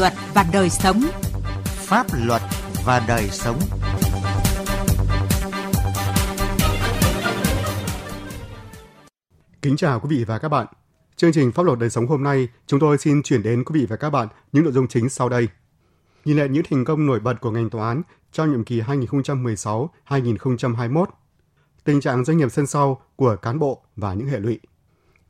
luật và đời sống. Pháp luật và đời sống. Kính chào quý vị và các bạn. Chương trình Pháp luật đời sống hôm nay, chúng tôi xin chuyển đến quý vị và các bạn những nội dung chính sau đây. Nhìn lại những thành công nổi bật của ngành tòa án trong nhiệm kỳ 2016-2021, tình trạng doanh nghiệp sân sau của cán bộ và những hệ lụy.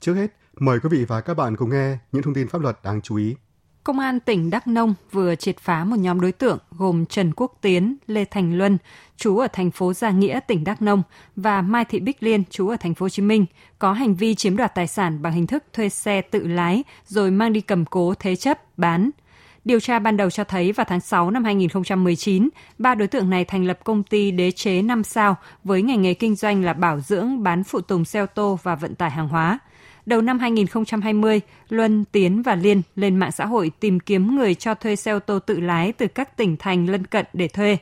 Trước hết, mời quý vị và các bạn cùng nghe những thông tin pháp luật đáng chú ý. Công an tỉnh Đắk Nông vừa triệt phá một nhóm đối tượng gồm Trần Quốc Tiến, Lê Thành Luân, chú ở thành phố Gia Nghĩa, tỉnh Đắk Nông và Mai Thị Bích Liên, chú ở thành phố Hồ Chí Minh, có hành vi chiếm đoạt tài sản bằng hình thức thuê xe tự lái rồi mang đi cầm cố thế chấp, bán. Điều tra ban đầu cho thấy vào tháng 6 năm 2019, ba đối tượng này thành lập công ty đế chế 5 sao với ngành nghề kinh doanh là bảo dưỡng, bán phụ tùng xe ô tô và vận tải hàng hóa – Đầu năm 2020, Luân, Tiến và Liên lên mạng xã hội tìm kiếm người cho thuê xe ô tô tự lái từ các tỉnh thành lân cận để thuê.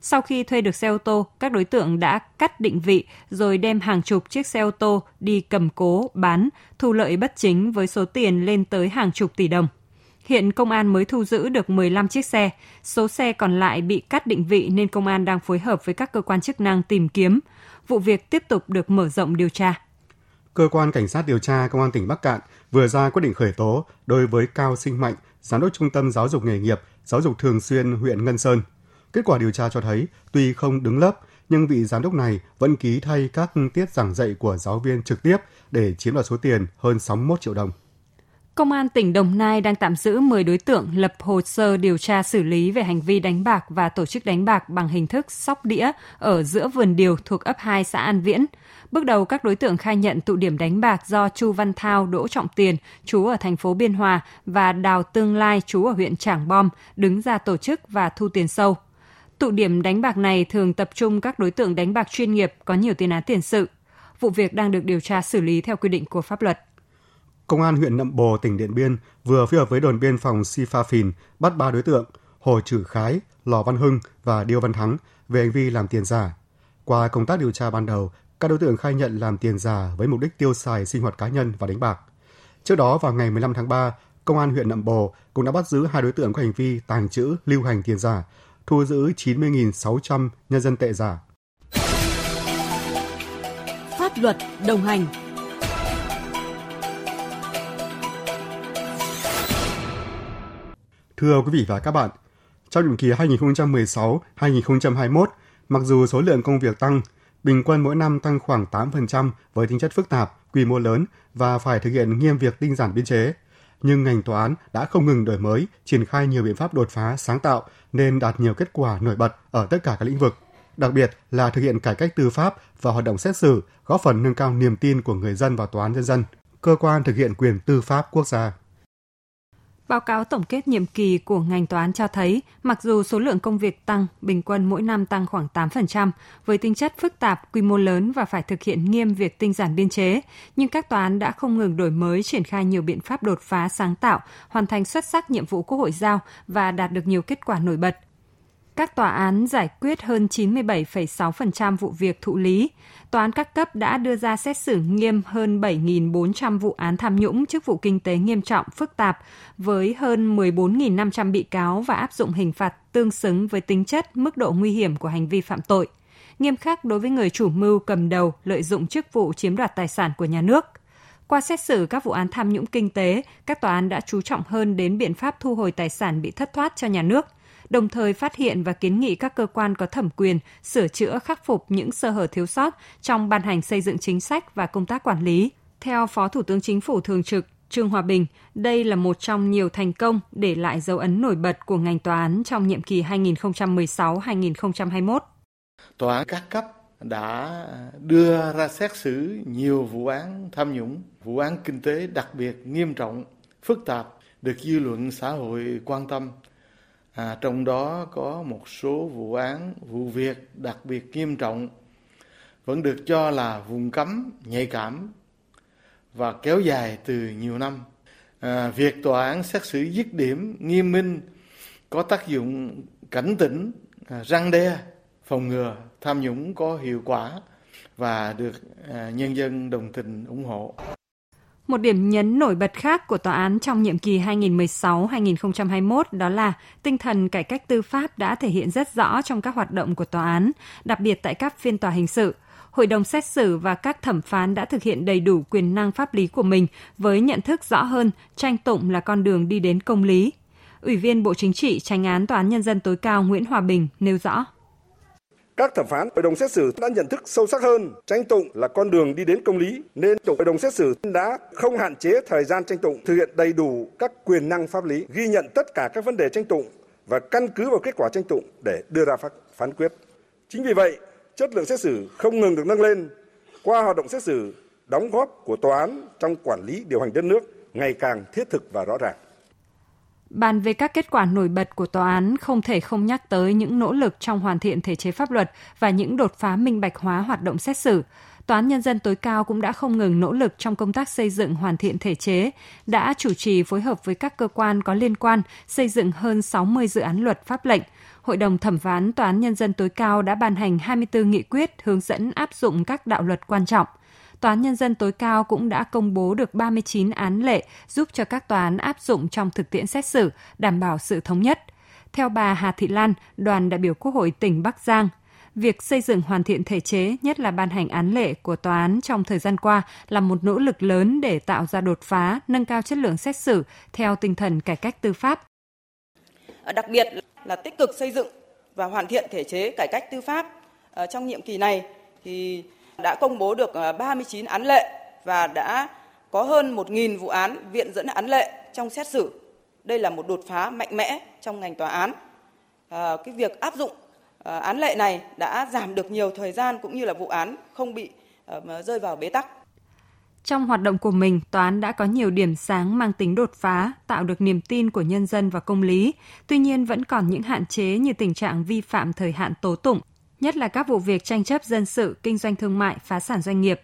Sau khi thuê được xe ô tô, các đối tượng đã cắt định vị rồi đem hàng chục chiếc xe ô tô đi cầm cố, bán, thu lợi bất chính với số tiền lên tới hàng chục tỷ đồng. Hiện công an mới thu giữ được 15 chiếc xe, số xe còn lại bị cắt định vị nên công an đang phối hợp với các cơ quan chức năng tìm kiếm. Vụ việc tiếp tục được mở rộng điều tra cơ quan cảnh sát điều tra công an tỉnh Bắc Cạn vừa ra quyết định khởi tố đối với Cao Sinh Mạnh, giám đốc trung tâm giáo dục nghề nghiệp, giáo dục thường xuyên huyện Ngân Sơn. Kết quả điều tra cho thấy, tuy không đứng lớp, nhưng vị giám đốc này vẫn ký thay các tiết giảng dạy của giáo viên trực tiếp để chiếm đoạt số tiền hơn 61 triệu đồng. Công an tỉnh Đồng Nai đang tạm giữ 10 đối tượng lập hồ sơ điều tra xử lý về hành vi đánh bạc và tổ chức đánh bạc bằng hình thức sóc đĩa ở giữa vườn điều thuộc ấp 2 xã An Viễn. Bước đầu các đối tượng khai nhận tụ điểm đánh bạc do Chu Văn Thao, Đỗ Trọng Tiền, chú ở thành phố Biên Hòa và Đào Tương Lai, chú ở huyện Trảng Bom, đứng ra tổ chức và thu tiền sâu. Tụ điểm đánh bạc này thường tập trung các đối tượng đánh bạc chuyên nghiệp có nhiều tiền án tiền sự. Vụ việc đang được điều tra xử lý theo quy định của pháp luật. Công an huyện Nậm Bồ, tỉnh Điện Biên vừa phối hợp với đồn biên phòng Sifa Phìn bắt ba đối tượng Hồ Trử Khái, Lò Văn Hưng và Điêu Văn Thắng về hành vi làm tiền giả. Qua công tác điều tra ban đầu, các đối tượng khai nhận làm tiền giả với mục đích tiêu xài sinh hoạt cá nhân và đánh bạc. Trước đó vào ngày 15 tháng 3, Công an huyện Nậm Bồ cũng đã bắt giữ hai đối tượng có hành vi tàng trữ, lưu hành tiền giả, thu giữ 90.600 nhân dân tệ giả. Pháp luật đồng hành Thưa quý vị và các bạn, trong nhiệm kỳ 2016-2021, mặc dù số lượng công việc tăng, bình quân mỗi năm tăng khoảng 8% với tính chất phức tạp, quy mô lớn và phải thực hiện nghiêm việc tinh giản biên chế. Nhưng ngành tòa án đã không ngừng đổi mới, triển khai nhiều biện pháp đột phá, sáng tạo nên đạt nhiều kết quả nổi bật ở tất cả các lĩnh vực. Đặc biệt là thực hiện cải cách tư pháp và hoạt động xét xử, góp phần nâng cao niềm tin của người dân vào tòa án nhân dân, cơ quan thực hiện quyền tư pháp quốc gia. Báo cáo tổng kết nhiệm kỳ của ngành tòa án cho thấy, mặc dù số lượng công việc tăng, bình quân mỗi năm tăng khoảng 8%, với tính chất phức tạp, quy mô lớn và phải thực hiện nghiêm việc tinh giản biên chế, nhưng các tòa án đã không ngừng đổi mới, triển khai nhiều biện pháp đột phá sáng tạo, hoàn thành xuất sắc nhiệm vụ Quốc hội giao và đạt được nhiều kết quả nổi bật các tòa án giải quyết hơn 97,6% vụ việc thụ lý. Tòa án các cấp đã đưa ra xét xử nghiêm hơn 7.400 vụ án tham nhũng chức vụ kinh tế nghiêm trọng, phức tạp, với hơn 14.500 bị cáo và áp dụng hình phạt tương xứng với tính chất, mức độ nguy hiểm của hành vi phạm tội. Nghiêm khắc đối với người chủ mưu cầm đầu lợi dụng chức vụ chiếm đoạt tài sản của nhà nước. Qua xét xử các vụ án tham nhũng kinh tế, các tòa án đã chú trọng hơn đến biện pháp thu hồi tài sản bị thất thoát cho nhà nước – đồng thời phát hiện và kiến nghị các cơ quan có thẩm quyền sửa chữa khắc phục những sơ hở thiếu sót trong ban hành xây dựng chính sách và công tác quản lý. Theo Phó Thủ tướng Chính phủ Thường trực Trương Hòa Bình, đây là một trong nhiều thành công để lại dấu ấn nổi bật của ngành tòa án trong nhiệm kỳ 2016-2021. Tòa án các cấp đã đưa ra xét xử nhiều vụ án tham nhũng, vụ án kinh tế đặc biệt nghiêm trọng, phức tạp, được dư luận xã hội quan tâm à, trong đó có một số vụ án vụ việc đặc biệt nghiêm trọng vẫn được cho là vùng cấm nhạy cảm và kéo dài từ nhiều năm. À, việc tòa án xét xử dứt điểm nghiêm minh có tác dụng cảnh tỉnh à, răng đe phòng ngừa tham nhũng có hiệu quả và được à, nhân dân đồng tình ủng hộ. Một điểm nhấn nổi bật khác của tòa án trong nhiệm kỳ 2016-2021 đó là tinh thần cải cách tư pháp đã thể hiện rất rõ trong các hoạt động của tòa án, đặc biệt tại các phiên tòa hình sự. Hội đồng xét xử và các thẩm phán đã thực hiện đầy đủ quyền năng pháp lý của mình với nhận thức rõ hơn tranh tụng là con đường đi đến công lý. Ủy viên Bộ Chính trị, tranh án Tòa án Nhân dân tối cao Nguyễn Hòa Bình nêu rõ. Các thẩm phán hội đồng xét xử đã nhận thức sâu sắc hơn tranh tụng là con đường đi đến công lý nên hội đồng xét xử đã không hạn chế thời gian tranh tụng, thực hiện đầy đủ các quyền năng pháp lý, ghi nhận tất cả các vấn đề tranh tụng và căn cứ vào kết quả tranh tụng để đưa ra phán quyết. Chính vì vậy, chất lượng xét xử không ngừng được nâng lên qua hoạt động xét xử, đóng góp của tòa án trong quản lý điều hành đất nước ngày càng thiết thực và rõ ràng. Bàn về các kết quả nổi bật của tòa án không thể không nhắc tới những nỗ lực trong hoàn thiện thể chế pháp luật và những đột phá minh bạch hóa hoạt động xét xử. Tòa án Nhân dân tối cao cũng đã không ngừng nỗ lực trong công tác xây dựng hoàn thiện thể chế, đã chủ trì phối hợp với các cơ quan có liên quan xây dựng hơn 60 dự án luật pháp lệnh. Hội đồng thẩm phán Tòa án Nhân dân tối cao đã ban hành 24 nghị quyết hướng dẫn áp dụng các đạo luật quan trọng – Tòa án Nhân dân tối cao cũng đã công bố được 39 án lệ giúp cho các tòa án áp dụng trong thực tiễn xét xử, đảm bảo sự thống nhất. Theo bà Hà Thị Lan, đoàn đại biểu Quốc hội tỉnh Bắc Giang, việc xây dựng hoàn thiện thể chế, nhất là ban hành án lệ của tòa án trong thời gian qua là một nỗ lực lớn để tạo ra đột phá, nâng cao chất lượng xét xử theo tinh thần cải cách tư pháp. À, đặc biệt là tích cực xây dựng và hoàn thiện thể chế cải cách tư pháp. À, trong nhiệm kỳ này thì đã công bố được ờ, 39 án lệ và đã có hơn 1.000 vụ án viện dẫn án lệ trong xét xử. Đây là một đột phá mạnh mẽ trong ngành tòa án. À, cái việc áp dụng à, án lệ này đã giảm được nhiều thời gian cũng như là vụ án không bị à, rơi vào bế tắc. Trong hoạt động của mình, tòa án đã có nhiều điểm sáng mang tính đột phá, tạo được niềm tin của nhân dân và công lý. Tuy nhiên vẫn còn những hạn chế như tình trạng vi phạm thời hạn tố tụng, nhất là các vụ việc tranh chấp dân sự, kinh doanh thương mại, phá sản doanh nghiệp.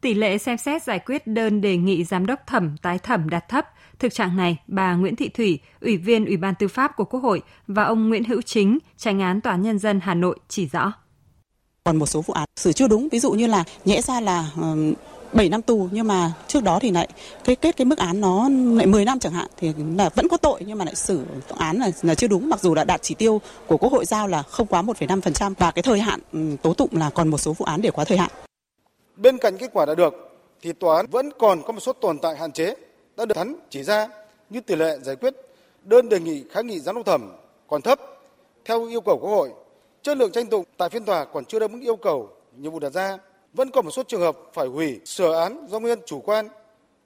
Tỷ lệ xem xét giải quyết đơn đề nghị giám đốc thẩm tái thẩm đạt thấp. Thực trạng này, bà Nguyễn Thị Thủy, Ủy viên Ủy ban Tư pháp của Quốc hội và ông Nguyễn Hữu Chính, tranh án Tòa án Nhân dân Hà Nội chỉ rõ. Còn một số vụ án xử chưa đúng, ví dụ như là nhẽ ra là 7 năm tù nhưng mà trước đó thì lại cái kết cái mức án nó lại 10 năm chẳng hạn thì là vẫn có tội nhưng mà lại xử án là, là chưa đúng mặc dù đã đạt chỉ tiêu của Quốc hội giao là không quá 1,5% và cái thời hạn ừ, tố tụng là còn một số vụ án để quá thời hạn. Bên cạnh kết quả đã được thì tòa án vẫn còn có một số tồn tại hạn chế đã được thắn chỉ ra như tỷ lệ giải quyết đơn đề nghị kháng nghị giám đốc thẩm còn thấp. Theo yêu cầu Quốc hội, chất lượng tranh tụng tại phiên tòa còn chưa đáp ứng yêu cầu nhiệm vụ đặt ra vẫn còn một số trường hợp phải hủy sửa án do nguyên chủ quan,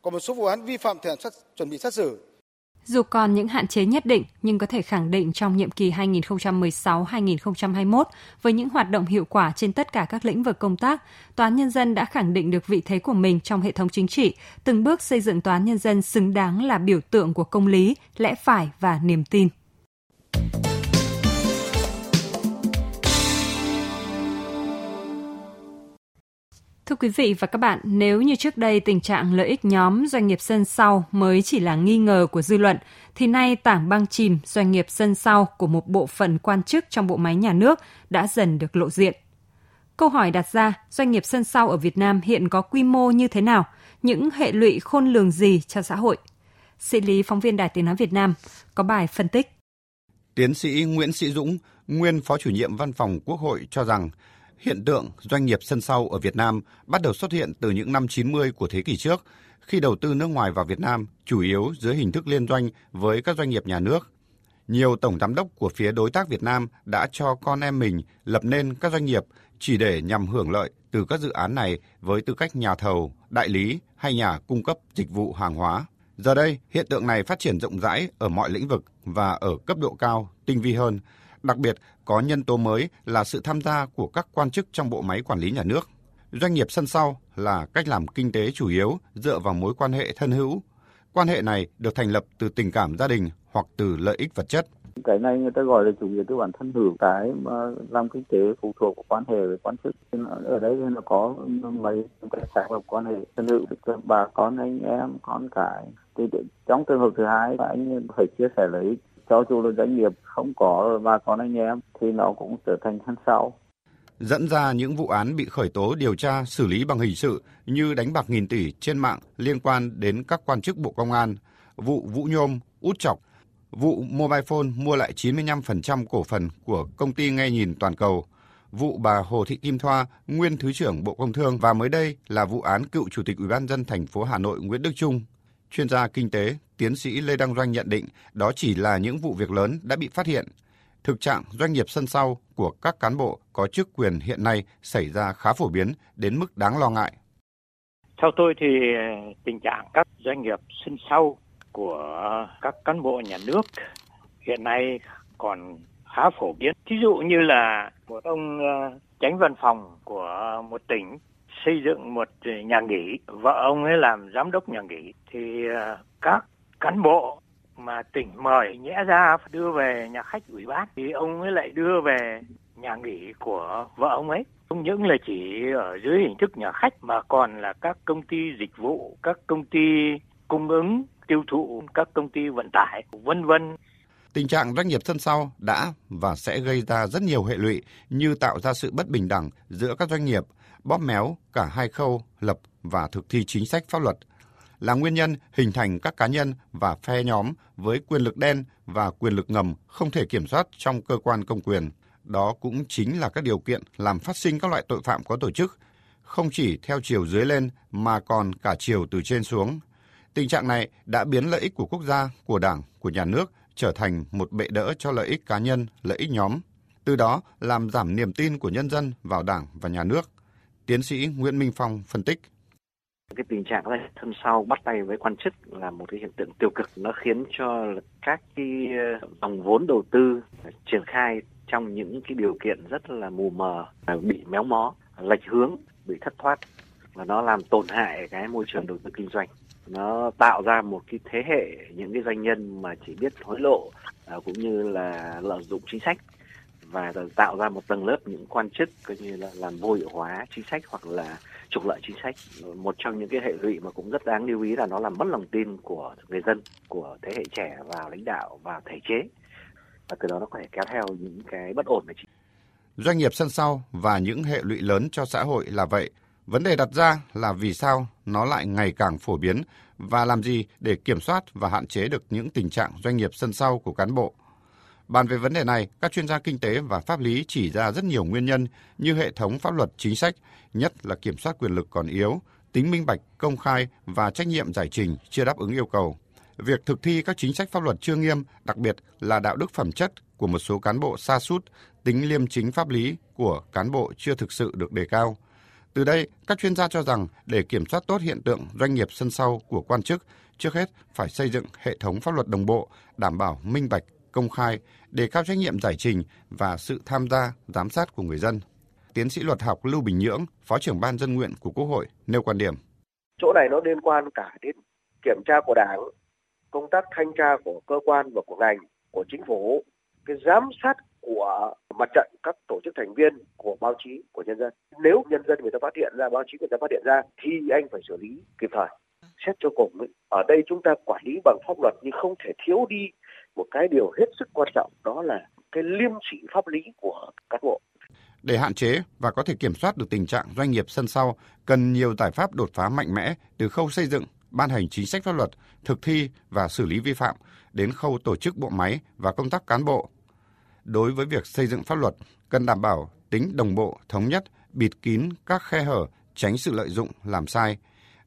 còn một số vụ án vi phạm thời hạn chuẩn bị xét xử. Dù còn những hạn chế nhất định, nhưng có thể khẳng định trong nhiệm kỳ 2016-2021, với những hoạt động hiệu quả trên tất cả các lĩnh vực công tác, Tòa án Nhân dân đã khẳng định được vị thế của mình trong hệ thống chính trị, từng bước xây dựng Tòa án Nhân dân xứng đáng là biểu tượng của công lý, lẽ phải và niềm tin. Thưa quý vị và các bạn, nếu như trước đây tình trạng lợi ích nhóm doanh nghiệp sân sau mới chỉ là nghi ngờ của dư luận, thì nay tảng băng chìm doanh nghiệp sân sau của một bộ phận quan chức trong bộ máy nhà nước đã dần được lộ diện. Câu hỏi đặt ra, doanh nghiệp sân sau ở Việt Nam hiện có quy mô như thế nào, những hệ lụy khôn lường gì cho xã hội? Sĩ lý phóng viên Đài Tiếng Nói Việt Nam có bài phân tích. Tiến sĩ Nguyễn Sĩ Dũng, nguyên Phó chủ nhiệm Văn phòng Quốc hội cho rằng Hiện tượng doanh nghiệp sân sau ở Việt Nam bắt đầu xuất hiện từ những năm 90 của thế kỷ trước, khi đầu tư nước ngoài vào Việt Nam chủ yếu dưới hình thức liên doanh với các doanh nghiệp nhà nước. Nhiều tổng giám đốc của phía đối tác Việt Nam đã cho con em mình lập nên các doanh nghiệp chỉ để nhằm hưởng lợi từ các dự án này với tư cách nhà thầu, đại lý hay nhà cung cấp dịch vụ hàng hóa. Giờ đây, hiện tượng này phát triển rộng rãi ở mọi lĩnh vực và ở cấp độ cao, tinh vi hơn, Đặc biệt, có nhân tố mới là sự tham gia của các quan chức trong bộ máy quản lý nhà nước. Doanh nghiệp sân sau là cách làm kinh tế chủ yếu dựa vào mối quan hệ thân hữu. Quan hệ này được thành lập từ tình cảm gia đình hoặc từ lợi ích vật chất. Cái này người ta gọi là chủ nghĩa tư bản thân hữu, cái mà làm kinh tế phụ thuộc vào quan hệ với quan chức. Ở đây nó có mấy cái sản lập quan hệ thân hữu, bà con anh em, con cái. Thì trong trường hợp thứ hai, anh phải chia sẻ lợi ích cho dù là doanh nghiệp không có bà con anh em thì nó cũng trở thành thân sau. dẫn ra những vụ án bị khởi tố điều tra xử lý bằng hình sự như đánh bạc nghìn tỷ trên mạng liên quan đến các quan chức Bộ Công an, vụ Vũ Nhôm, Út Chọc, vụ Mobile Phone mua lại 95% cổ phần của công ty nghe nhìn toàn cầu, vụ bà Hồ Thị Kim Thoa, nguyên Thứ trưởng Bộ Công Thương và mới đây là vụ án cựu Chủ tịch Ủy ban dân thành phố Hà Nội Nguyễn Đức Trung. Chuyên gia kinh tế, tiến sĩ Lê Đăng Doanh nhận định đó chỉ là những vụ việc lớn đã bị phát hiện. Thực trạng doanh nghiệp sân sau của các cán bộ có chức quyền hiện nay xảy ra khá phổ biến đến mức đáng lo ngại. Theo tôi thì ờ, tình trạng các doanh nghiệp sân sau của các cán bộ nhà nước hiện nay còn khá phổ biến. Ví dụ như là một ông ờ, tránh văn phòng của một tỉnh xây dựng một nhà nghỉ, vợ ông ấy làm giám đốc nhà nghỉ. Thì ờ, các cán bộ mà tỉnh mời nhẽ ra đưa về nhà khách ủy ban. Thì ông ấy lại đưa về nhà nghỉ của vợ ông ấy. Không những là chỉ ở dưới hình thức nhà khách mà còn là các công ty dịch vụ các công ty cung ứng tiêu thụ các công ty vận tải vân vân. Tình trạng doanh nghiệp sân sau đã và sẽ gây ra rất nhiều hệ lụy như tạo ra sự bất bình đẳng giữa các doanh nghiệp, bóp méo cả hai khâu lập và thực thi chính sách pháp luật, là nguyên nhân hình thành các cá nhân và phe nhóm với quyền lực đen và quyền lực ngầm không thể kiểm soát trong cơ quan công quyền. Đó cũng chính là các điều kiện làm phát sinh các loại tội phạm có tổ chức, không chỉ theo chiều dưới lên mà còn cả chiều từ trên xuống. Tình trạng này đã biến lợi ích của quốc gia, của Đảng, của nhà nước trở thành một bệ đỡ cho lợi ích cá nhân, lợi ích nhóm, từ đó làm giảm niềm tin của nhân dân vào Đảng và nhà nước. Tiến sĩ Nguyễn Minh Phong phân tích. Cái tình trạng này thân sau bắt tay với quan chức là một cái hiện tượng tiêu cực, nó khiến cho các cái ờ, dòng vốn đầu tư triển khai trong những cái điều kiện rất là mù mờ, bị méo mó, lệch hướng, bị thất thoát. Và nó làm tổn hại cái môi trường đầu tư kinh doanh. Nó tạo ra một cái thế hệ những cái doanh nhân mà chỉ biết hối lộ ờ, cũng như là lợi dụng chính sách và tạo ra một tầng lớp những quan chức coi như là làm vô hiệu hóa chính sách hoặc là trục lợi chính sách. Một trong những cái hệ lụy mà cũng rất đáng lưu ý là nó làm mất lòng tin của người dân, của thế hệ trẻ vào lãnh đạo và thể chế. Và từ đó nó có thể kéo theo những cái bất ổn về chính doanh nghiệp sân sau và những hệ lụy lớn cho xã hội là vậy. Vấn đề đặt ra là vì sao nó lại ngày càng phổ biến và làm gì để kiểm soát và hạn chế được những tình trạng doanh nghiệp sân sau của cán bộ. Bàn về vấn đề này, các chuyên gia kinh tế và pháp lý chỉ ra rất nhiều nguyên nhân như hệ thống pháp luật chính sách, nhất là kiểm soát quyền lực còn yếu, tính minh bạch, công khai và trách nhiệm giải trình chưa đáp ứng yêu cầu. Việc thực thi các chính sách pháp luật chưa nghiêm, đặc biệt là đạo đức phẩm chất của một số cán bộ xa sút tính liêm chính pháp lý của cán bộ chưa thực sự được đề cao – từ đây, các chuyên gia cho rằng để kiểm soát tốt hiện tượng doanh nghiệp sân sau của quan chức, trước hết phải xây dựng hệ thống pháp luật đồng bộ, đảm bảo minh bạch, công khai, đề cao trách nhiệm giải trình và sự tham gia, giám sát của người dân. Tiến sĩ luật học Lưu Bình Nhưỡng, Phó trưởng ban dân nguyện của Quốc hội nêu quan điểm. Chỗ này nó liên quan cả đến kiểm tra của Đảng, công tác thanh tra của cơ quan và của ngành, của chính phủ, cái giám sát của mặt trận các tổ chức thành viên của báo chí của nhân dân nếu nhân dân người ta phát hiện ra báo chí người ta phát hiện ra thì anh phải xử lý kịp thời xét cho cùng ở đây chúng ta quản lý bằng pháp luật nhưng không thể thiếu đi một cái điều hết sức quan trọng đó là cái liêm chỉ pháp lý của cán bộ để hạn chế và có thể kiểm soát được tình trạng doanh nghiệp sân sau, cần nhiều giải pháp đột phá mạnh mẽ từ khâu xây dựng, ban hành chính sách pháp luật, thực thi và xử lý vi phạm đến khâu tổ chức bộ máy và công tác cán bộ, đối với việc xây dựng pháp luật cần đảm bảo tính đồng bộ, thống nhất, bịt kín các khe hở, tránh sự lợi dụng, làm sai.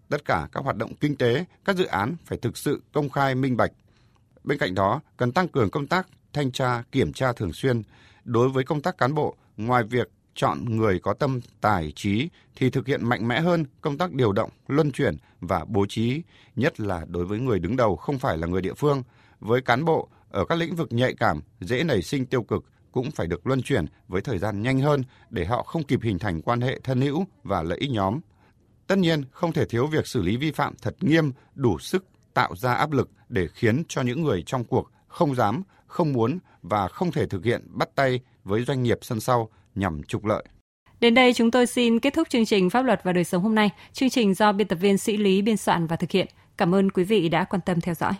Tất cả các hoạt động kinh tế, các dự án phải thực sự công khai minh bạch. Bên cạnh đó, cần tăng cường công tác thanh tra, kiểm tra thường xuyên. Đối với công tác cán bộ, ngoài việc chọn người có tâm tài trí thì thực hiện mạnh mẽ hơn công tác điều động, luân chuyển và bố trí, nhất là đối với người đứng đầu không phải là người địa phương. Với cán bộ, ở các lĩnh vực nhạy cảm, dễ nảy sinh tiêu cực cũng phải được luân chuyển với thời gian nhanh hơn để họ không kịp hình thành quan hệ thân hữu và lợi ích nhóm. Tất nhiên, không thể thiếu việc xử lý vi phạm thật nghiêm, đủ sức tạo ra áp lực để khiến cho những người trong cuộc không dám, không muốn và không thể thực hiện bắt tay với doanh nghiệp sân sau nhằm trục lợi. Đến đây chúng tôi xin kết thúc chương trình Pháp luật và đời sống hôm nay. Chương trình do biên tập viên Sĩ Lý biên soạn và thực hiện. Cảm ơn quý vị đã quan tâm theo dõi.